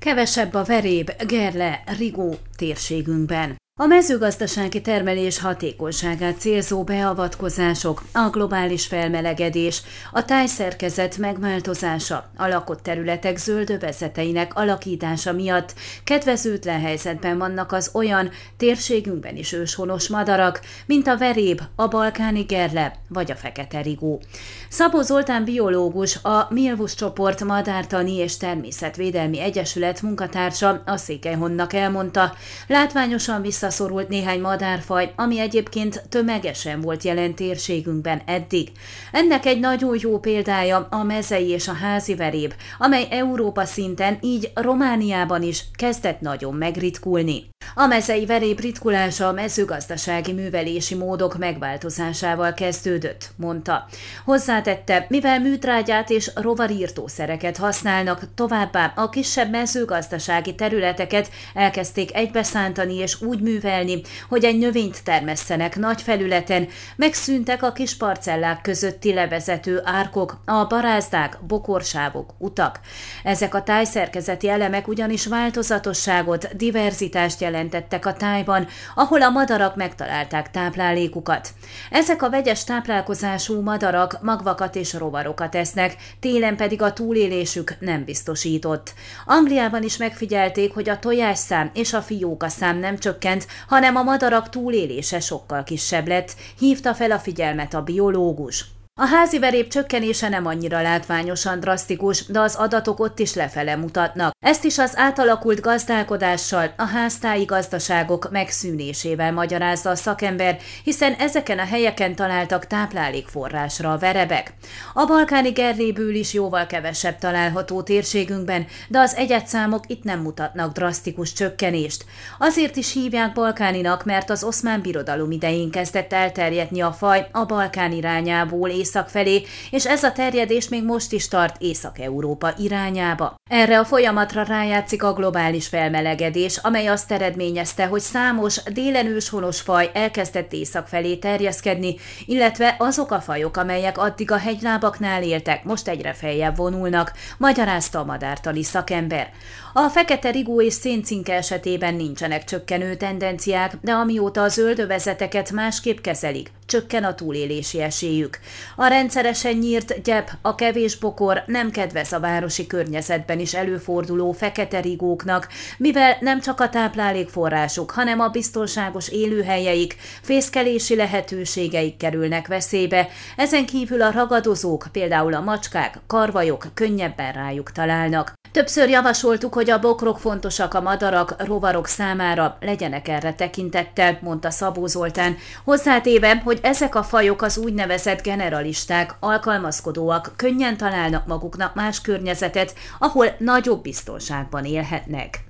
kevesebb a veréb, gerle, rigó térségünkben. A mezőgazdasági termelés hatékonyságát célzó beavatkozások, a globális felmelegedés, a tájszerkezet megváltozása, a lakott területek zöldövezeteinek alakítása miatt kedvezőtlen helyzetben vannak az olyan térségünkben is őshonos madarak, mint a veréb, a balkáni gerle vagy a fekete rigó. Szabó Zoltán biológus, a Milvus csoport Madártani és Természetvédelmi Egyesület munkatársa a Székelyhonnak elmondta, látványosan vissza visszaszorult néhány madárfaj, ami egyébként tömegesen volt jelen térségünkben eddig. Ennek egy nagyon jó példája a mezei és a házi veréb, amely Európa szinten, így Romániában is kezdett nagyon megritkulni. A mezei veréb ritkulása a mezőgazdasági művelési módok megváltozásával kezdődött, mondta. Hozzátette, mivel műtrágyát és rovarírtószereket használnak, továbbá a kisebb mezőgazdasági területeket elkezdték egybeszántani és úgy művelni, hogy egy növényt termesszenek nagy felületen, megszűntek a kis parcellák közötti levezető árkok, a barázdák, bokorsávok, utak. Ezek a tájszerkezeti elemek ugyanis változatosságot, diverzitást jelentettek a tájban, ahol a madarak megtalálták táplálékukat. Ezek a vegyes táplálkozású madarak magvakat és rovarokat esznek, télen pedig a túlélésük nem biztosított. Angliában is megfigyelték, hogy a tojásszám és a fióka szám nem csökkent, hanem a madarak túlélése sokkal kisebb lett, hívta fel a figyelmet a biológus. A házi verép csökkenése nem annyira látványosan drasztikus, de az adatok ott is lefele mutatnak. Ezt is az átalakult gazdálkodással, a háztáji gazdaságok megszűnésével magyarázza a szakember, hiszen ezeken a helyeken találtak táplálékforrásra a verebek. A balkáni gerléből is jóval kevesebb található térségünkben, de az egyetszámok itt nem mutatnak drasztikus csökkenést. Azért is hívják balkáninak, mert az oszmán birodalom idején kezdett elterjedni a faj a Balkán irányából és észak felé, és ez a terjedés még most is tart Észak-Európa irányába. Erre a folyamatra rájátszik a globális felmelegedés, amely azt eredményezte, hogy számos délen őshonos faj elkezdett észak felé terjeszkedni, illetve azok a fajok, amelyek addig a hegylábaknál éltek, most egyre feljebb vonulnak, magyarázta a madártani szakember. A fekete rigó és széncinke esetében nincsenek csökkenő tendenciák, de amióta a zöldövezeteket másképp kezelik, csökken a túlélési esélyük. A rendszeresen nyírt gyep, a kevés bokor nem kedvez a városi környezetben is előforduló fekete rigóknak, mivel nem csak a táplálékforrásuk, hanem a biztonságos élőhelyeik, fészkelési lehetőségeik kerülnek veszélybe, ezen kívül a ragadozók, például a macskák, karvajok könnyebben rájuk találnak. Többször javasoltuk, hogy a bokrok fontosak a madarak, rovarok számára, legyenek erre tekintettel, mondta Szabó Zoltán, hozzátéve, hogy ezek a fajok az úgynevezett generalisták, alkalmazkodóak, könnyen találnak maguknak más környezetet, ahol nagyobb biztonságban élhetnek.